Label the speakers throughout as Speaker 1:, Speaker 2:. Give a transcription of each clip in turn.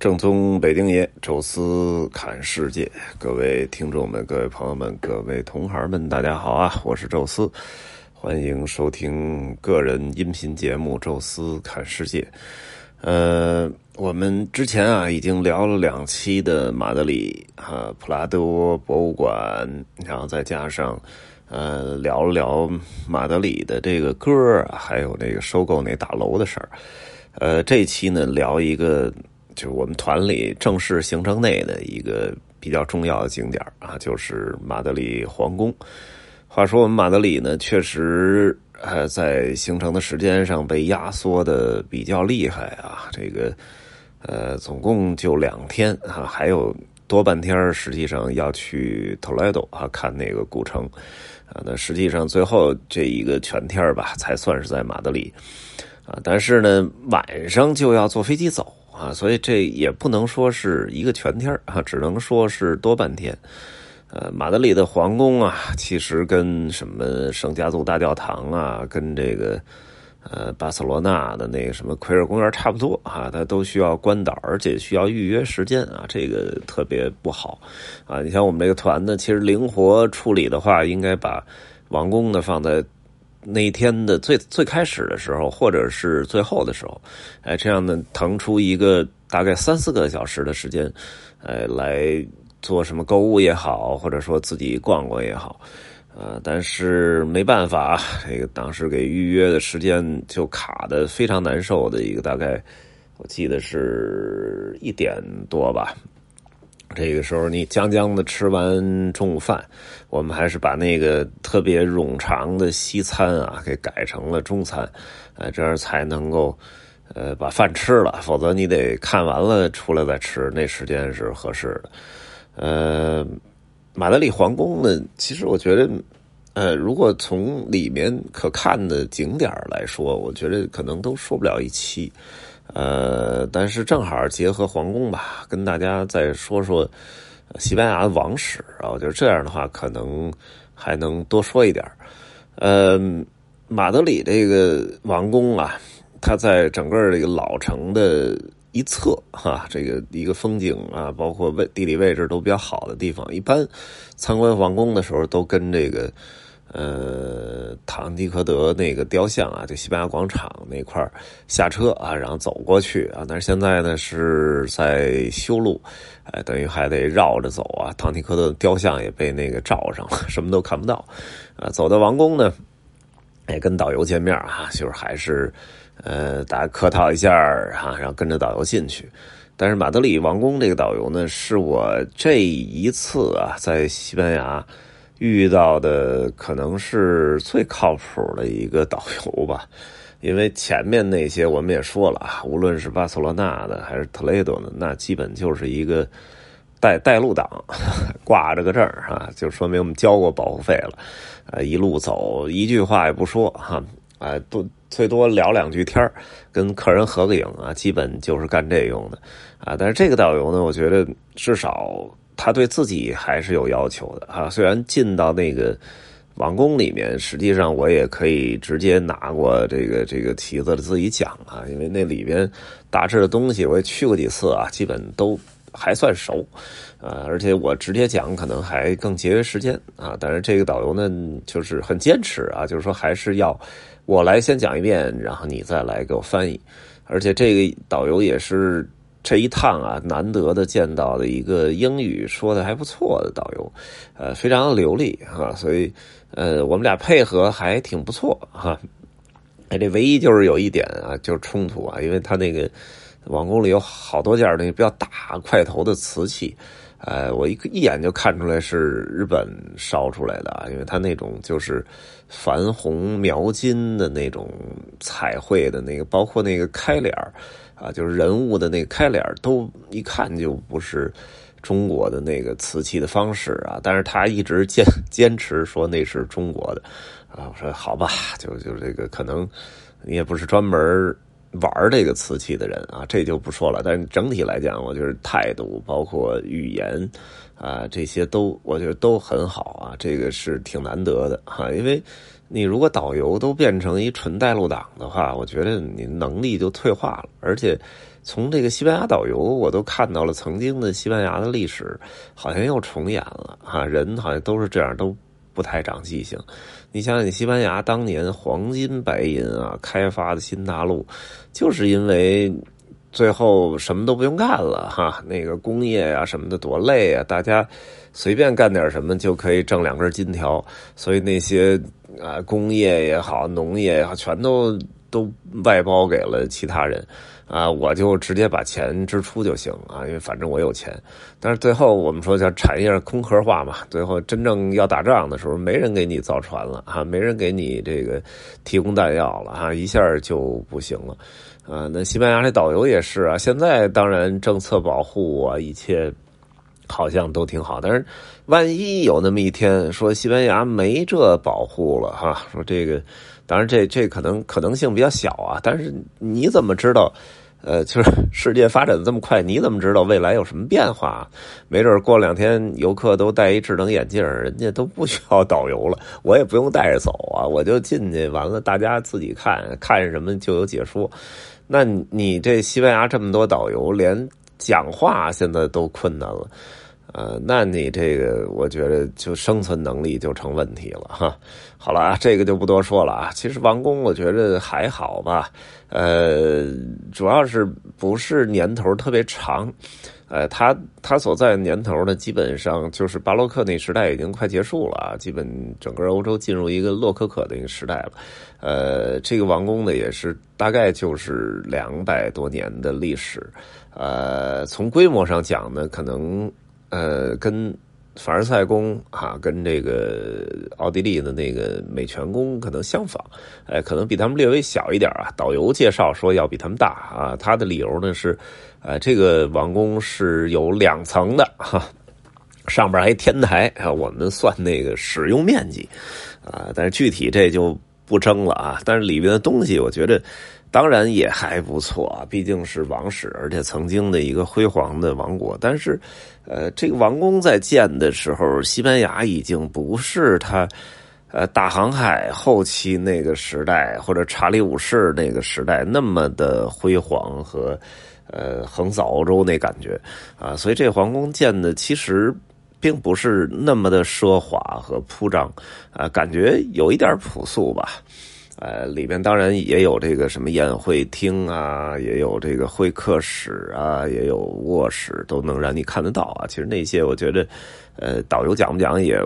Speaker 1: 正宗北京爷，宙斯看世界，各位听众们、各位朋友们、各位同行们，大家好啊！我是宙斯，欢迎收听个人音频节目《宙斯看世界》。呃，我们之前啊已经聊了两期的马德里啊普拉多博物馆，然后再加上呃聊了聊马德里的这个歌还有那个收购那大楼的事儿。呃，这期呢聊一个。就是我们团里正式行程内的一个比较重要的景点啊，就是马德里皇宫。话说我们马德里呢，确实呃在行程的时间上被压缩的比较厉害啊。这个呃总共就两天啊，还有多半天实际上要去 Toledo 啊看那个古城啊。那实际上最后这一个全天吧，才算是在马德里啊。但是呢，晚上就要坐飞机走。啊，所以这也不能说是一个全天啊，只能说是多半天。呃，马德里的皇宫啊，其实跟什么圣家族大教堂啊，跟这个呃巴塞罗那的那个什么奎尔公园差不多啊，它都需要关岛，而且需要预约时间啊，这个特别不好啊。你像我们这个团呢，其实灵活处理的话，应该把王宫呢放在。那一天的最最开始的时候，或者是最后的时候，哎，这样呢腾出一个大概三四个小时的时间，呃，来做什么购物也好，或者说自己逛逛也好，呃，但是没办法，这个当时给预约的时间就卡的非常难受的一个，大概我记得是一点多吧。这个时候，你将将的吃完中午饭，我们还是把那个特别冗长的西餐啊给改成了中餐，呃，这样才能够呃把饭吃了。否则你得看完了出来再吃，那时间是合适的。呃，马德里皇宫呢，其实我觉得，呃，如果从里面可看的景点来说，我觉得可能都说不了一期。呃，但是正好结合皇宫吧，跟大家再说说西班牙的王室啊。我觉得这样的话，可能还能多说一点。呃，马德里这个王宫啊，它在整个这个老城的一侧哈，这个一个风景啊，包括位地理位置都比较好的地方。一般参观王宫的时候，都跟这个。呃，唐吉诃德那个雕像啊，就西班牙广场那块下车啊，然后走过去啊。但是现在呢是在修路，哎，等于还得绕着走啊。唐吉诃德雕像也被那个罩上了，什么都看不到啊。走到王宫呢，哎，跟导游见面啊，就是还是呃，大家客套一下啊，然后跟着导游进去。但是马德里王宫这个导游呢，是我这一次啊，在西班牙。遇到的可能是最靠谱的一个导游吧，因为前面那些我们也说了啊，无论是巴塞罗那的还是特雷多的，那基本就是一个带带路党，挂着个证啊，就说明我们交过保护费了，啊，一路走一句话也不说哈，啊，多最多聊两句天跟客人合个影啊，基本就是干这用的啊。但是这个导游呢，我觉得至少。他对自己还是有要求的啊，虽然进到那个王宫里面，实际上我也可以直接拿过这个这个旗子自己讲啊，因为那里边大致的东西我也去过几次啊，基本都还算熟啊，而且我直接讲可能还更节约时间啊。但是这个导游呢，就是很坚持啊，就是说还是要我来先讲一遍，然后你再来给我翻译，而且这个导游也是。这一趟啊，难得的见到的一个英语说的还不错的导游，呃，非常流利哈，所以呃，我们俩配合还挺不错哈。哎，这唯一就是有一点啊，就是冲突啊，因为他那个王宫里有好多件那个比较大块头的瓷器，呃，我一一眼就看出来是日本烧出来的啊，因为他那种就是矾红描金的那种彩绘的那个，包括那个开脸啊，就是人物的那个开脸都一看就不是中国的那个瓷器的方式啊，但是他一直坚 坚持说那是中国的啊。我说好吧，就就这个可能你也不是专门玩这个瓷器的人啊，这就不说了。但是整体来讲，我觉得态度包括语言啊，这些都我觉得都很好啊，这个是挺难得的哈。因为你如果导游都变成一纯带路党的话，我觉得你能力就退化了。而且从这个西班牙导游，我都看到了曾经的西班牙的历史，好像又重演了哈。人好像都是这样，都不太长记性。你想想，西班牙当年黄金白银啊，开发的新大陆，就是因为最后什么都不用干了哈，那个工业呀什么的多累啊，大家随便干点什么就可以挣两根金条，所以那些啊工业也好，农业也好，全都都外包给了其他人。啊，我就直接把钱支出就行啊，因为反正我有钱。但是最后我们说叫产业空壳化嘛，最后真正要打仗的时候，没人给你造船了啊，没人给你这个提供弹药了啊，一下就不行了啊。那西班牙这导游也是啊，现在当然政策保护啊，一切好像都挺好，但是万一有那么一天说西班牙没这保护了哈，说这个，当然这这可能可能性比较小啊，但是你怎么知道？呃，就是世界发展的这么快，你怎么知道未来有什么变化？没准过两天游客都戴一智能眼镜，人家都不需要导游了，我也不用带着走啊，我就进去，完了大家自己看看什么就有解说。那你这西班牙这么多导游，连讲话现在都困难了。呃，那你这个，我觉得就生存能力就成问题了哈。好了啊，这个就不多说了啊。其实王宫我觉得还好吧，呃，主要是不是年头特别长，呃，他他所在的年头呢，基本上就是巴洛克那时代已经快结束了啊，基本整个欧洲进入一个洛可可的一个时代了。呃，这个王宫呢，也是大概就是两百多年的历史，呃，从规模上讲呢，可能。呃，跟凡尔赛宫啊，跟这个奥地利的那个美泉宫可能相仿，哎，可能比他们略微小一点啊。导游介绍说要比他们大啊，他的理由呢是，呃，这个王宫是有两层的 哈，上边还天台啊，我们算那个使用面积啊，但是具体这就不争了啊。但是里边的东西，我觉得。当然也还不错啊，毕竟是王室，而且曾经的一个辉煌的王国。但是，呃，这个王宫在建的时候，西班牙已经不是它，呃，大航海后期那个时代，或者查理五世那个时代那么的辉煌和，呃，横扫欧洲那感觉啊。所以这皇宫建的其实并不是那么的奢华和铺张啊，感觉有一点朴素吧。呃，里面当然也有这个什么宴会厅啊，也有这个会客室啊，也有卧室，都能让你看得到啊。其实那些我觉得，呃，导游讲不讲也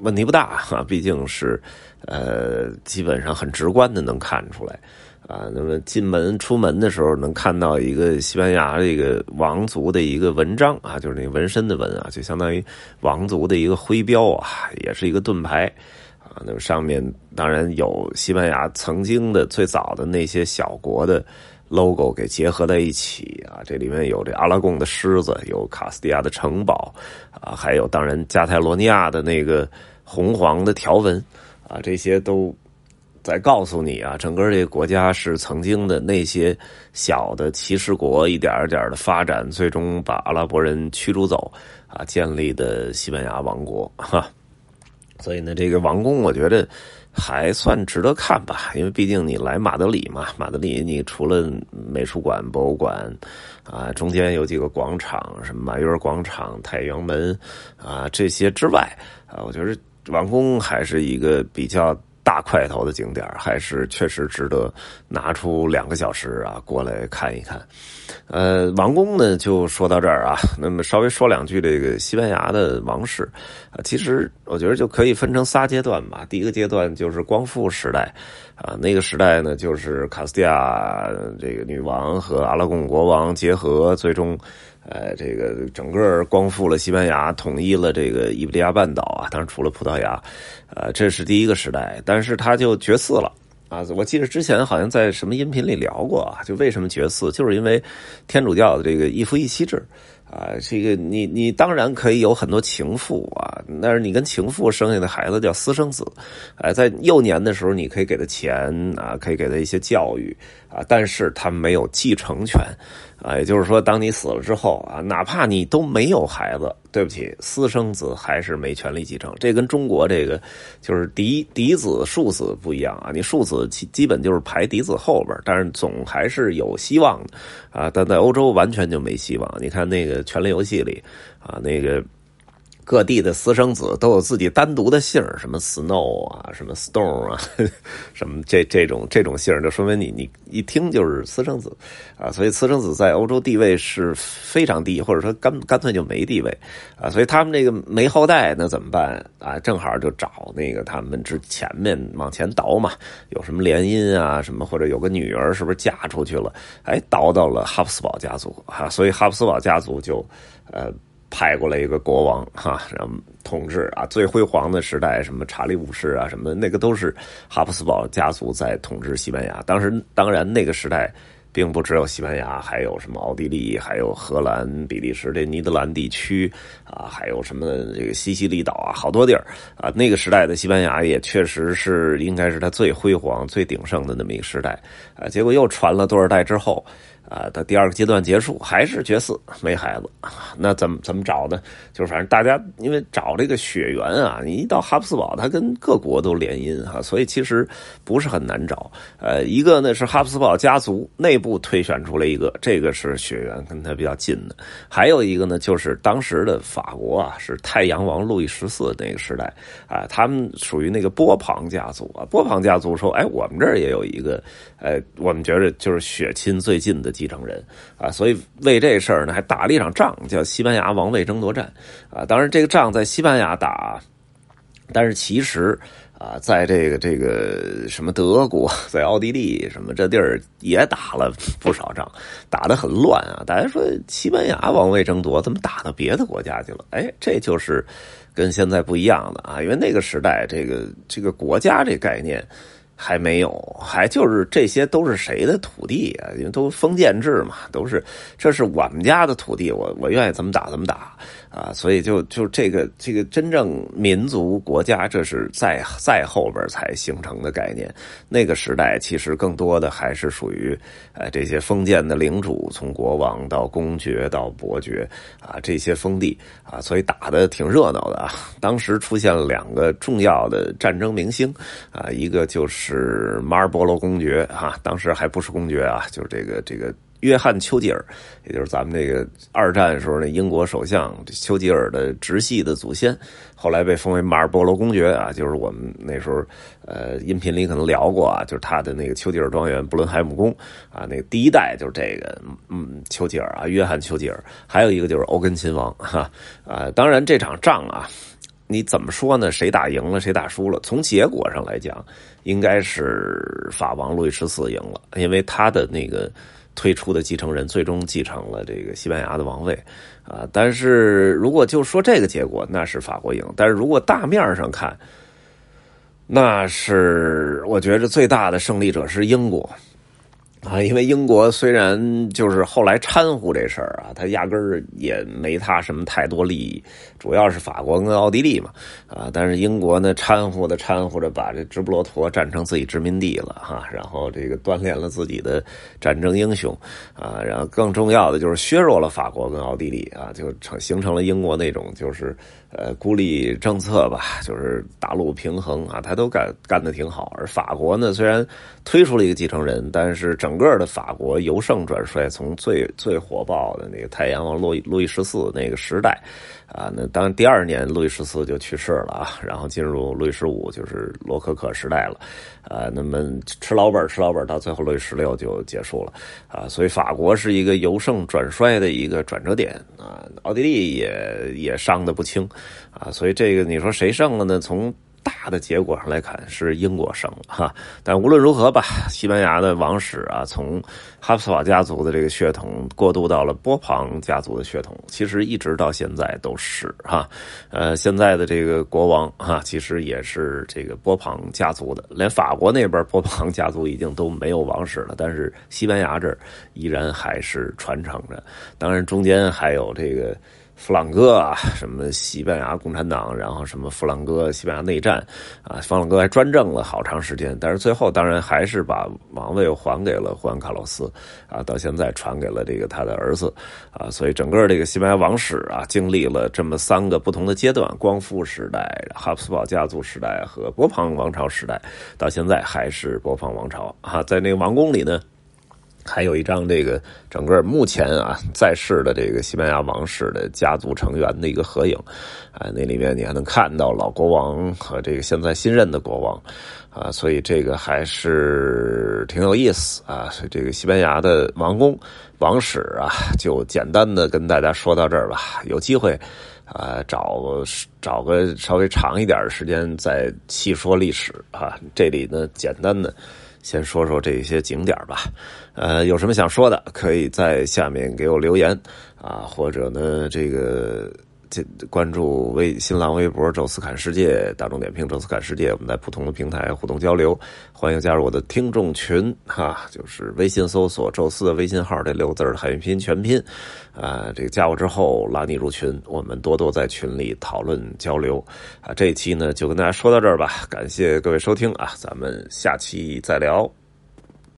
Speaker 1: 问题不大啊，毕竟是呃，基本上很直观的能看出来啊。那么进门出门的时候能看到一个西班牙这个王族的一个纹章啊，就是那纹身的纹啊，就相当于王族的一个徽标啊，也是一个盾牌。那么上面当然有西班牙曾经的最早的那些小国的 logo 给结合在一起啊，这里面有这阿拉贡的狮子，有卡斯蒂亚的城堡啊，还有当然加泰罗尼亚的那个红黄的条纹啊，这些都在告诉你啊，整个这个国家是曾经的那些小的骑士国一点一点的发展，最终把阿拉伯人驱逐走啊，建立的西班牙王国哈。所以呢，这个王宫我觉得还算值得看吧，因为毕竟你来马德里嘛，马德里你除了美术馆、博物馆啊，中间有几个广场，什么马约广场、太阳门啊这些之外啊，我觉得王宫还是一个比较。大块头的景点还是确实值得拿出两个小时啊过来看一看。呃，王宫呢就说到这儿啊，那么稍微说两句这个西班牙的王室啊，其实我觉得就可以分成仨阶段吧。第一个阶段就是光复时代啊，那个时代呢就是卡斯蒂亚这个女王和阿拉贡国王结合，最终。呃，这个整个光复了西班牙，统一了这个伊比利亚半岛啊，当然除了葡萄牙，呃，这是第一个时代。但是他就绝嗣了啊！我记得之前好像在什么音频里聊过啊，就为什么绝嗣，就是因为天主教的这个一夫一妻制啊，这个你你当然可以有很多情妇啊，但是你跟情妇生下的孩子叫私生子，啊，在幼年的时候你可以给他钱啊，可以给他一些教育啊，但是他没有继承权。啊，也就是说，当你死了之后啊，哪怕你都没有孩子，对不起，私生子还是没权利继承。这跟中国这个就是嫡嫡子庶子不一样啊。你庶子基基本就是排嫡子后边，但是总还是有希望的啊。但在欧洲完全就没希望。你看那个《权力游戏》里啊，那个。各地的私生子都有自己单独的姓什么 Snow 啊，什么 Stone 啊，什么这这种这种姓就说明你你一听就是私生子啊，所以私生子在欧洲地位是非常低，或者说干干脆就没地位啊，所以他们这个没后代那怎么办啊？正好就找那个他们之前面往前倒嘛，有什么联姻啊，什么或者有个女儿是不是嫁出去了？哎，倒到了哈布斯堡家族啊，所以哈布斯堡家族就呃。派过来一个国王哈，然后统治啊，最辉煌的时代，什么查理五世啊，什么那个都是哈布斯堡家族在统治西班牙。当时当然那个时代并不只有西班牙，还有什么奥地利，还有荷兰、比利时这尼德兰地区啊，还有什么这个西西里岛啊，好多地儿啊。那个时代的西班牙也确实是应该是它最辉煌、最鼎盛的那么一个时代啊。结果又传了多少代之后。啊，到第二个阶段结束，还是绝嗣没孩子，那怎么怎么找呢？就是反正大家因为找这个血缘啊，你一到哈布斯堡，它跟各国都联姻哈，所以其实不是很难找。呃，一个呢是哈布斯堡家族内部推选出来一个，这个是血缘跟他比较近的；还有一个呢，就是当时的法国啊，是太阳王路易十四那个时代啊，他们属于那个波旁家族啊。波旁家族说：“哎，我们这儿也有一个，呃，我们觉得就是血亲最近的。”继承人啊，所以为这事儿呢，还打了一场仗，叫西班牙王位争夺战啊。当然，这个仗在西班牙打，但是其实啊，在这个这个什么德国，在奥地利什么这地儿也打了不少仗，打得很乱啊。大家说西班牙王位争夺怎么打到别的国家去了？哎，这就是跟现在不一样的啊，因为那个时代这个这个国家这概念。还没有，还就是这些都是谁的土地啊？因为都封建制嘛，都是这是我们家的土地，我我愿意怎么打怎么打。啊，所以就就这个这个真正民族国家，这是在在后边才形成的概念。那个时代其实更多的还是属于，呃，这些封建的领主，从国王到公爵到伯爵啊，这些封地啊，所以打的挺热闹的啊。当时出现了两个重要的战争明星啊，一个就是是马尔伯罗公爵啊，当时还不是公爵啊，就是这个这个。约翰丘吉尔，也就是咱们这个二战时候那英国首相丘吉尔的直系的祖先，后来被封为马尔伯罗公爵啊，就是我们那时候呃音频里可能聊过啊，就是他的那个丘吉尔庄园布伦海姆宫啊，那第一代就是这个嗯丘吉尔啊，约翰丘吉尔，还有一个就是欧根亲王哈啊，当然这场仗啊，你怎么说呢？谁打赢了，谁打输了？从结果上来讲，应该是法王路易十四赢了，因为他的那个。推出的继承人最终继承了这个西班牙的王位，啊，但是如果就说这个结果，那是法国赢。但是如果大面上看，那是我觉着最大的胜利者是英国。啊，因为英国虽然就是后来掺和这事儿啊，他压根儿也没他什么太多利益，主要是法国跟奥地利嘛，啊，但是英国呢掺和的掺和着，把这直布罗陀占成自己殖民地了哈，然后这个锻炼了自己的战争英雄，啊，然后更重要的就是削弱了法国跟奥地利啊，就成形成了英国那种就是。呃，孤立政策吧，就是大陆平衡啊，他都干干的挺好。而法国呢，虽然推出了一个继承人，但是整个的法国由盛转衰，从最最火爆的那个太阳王路路易十四那个时代。啊，那当第二年路易十四就去世了。啊，然后进入路易十五，就是罗可可时代了，啊，那么吃老本吃老本到最后路易十六就结束了，啊，所以法国是一个由盛转衰的一个转折点。啊，奥地利也也伤的不轻，啊，所以这个你说谁胜了呢？从大的结果上来看是英国胜了哈。但无论如何吧，西班牙的王室啊，从哈布斯堡家族的这个血统过渡到了波旁家族的血统，其实一直到现在都是哈。呃，现在的这个国王哈，其实也是这个波旁家族的。连法国那边波旁家族已经都没有王室了，但是西班牙这儿依然还是传承着。当然，中间还有这个。弗朗哥啊，什么西班牙共产党，然后什么弗朗哥西班牙内战，啊，弗朗哥还专政了好长时间，但是最后当然还是把王位还给了胡安卡洛斯，啊，到现在传给了这个他的儿子，啊，所以整个这个西班牙王室啊，经历了这么三个不同的阶段：光复时代、哈布斯堡家族时代和波旁王朝时代，到现在还是波旁王朝啊，在那个王宫里呢。还有一张这个整个目前啊在世的这个西班牙王室的家族成员的一个合影，啊，那里面你还能看到老国王和这个现在新任的国王，啊，所以这个还是挺有意思啊。所以这个西班牙的王宫王室啊，就简单的跟大家说到这儿吧。有机会啊，找找个稍微长一点的时间再细说历史啊。这里呢，简单的。先说说这些景点吧，呃，有什么想说的，可以在下面给我留言。啊，或者呢，这个这关注微新浪微博“宙斯侃世界”、大众点评“宙斯侃世界”，我们在不同的平台互动交流，欢迎加入我的听众群哈，就是微信搜索“宙斯”的微信号这六个字的汉语拼音全拼，啊，这个加我之后拉你入群，我们多多在群里讨论交流啊。这一期呢就跟大家说到这儿吧，感谢各位收听啊，咱们下期再聊。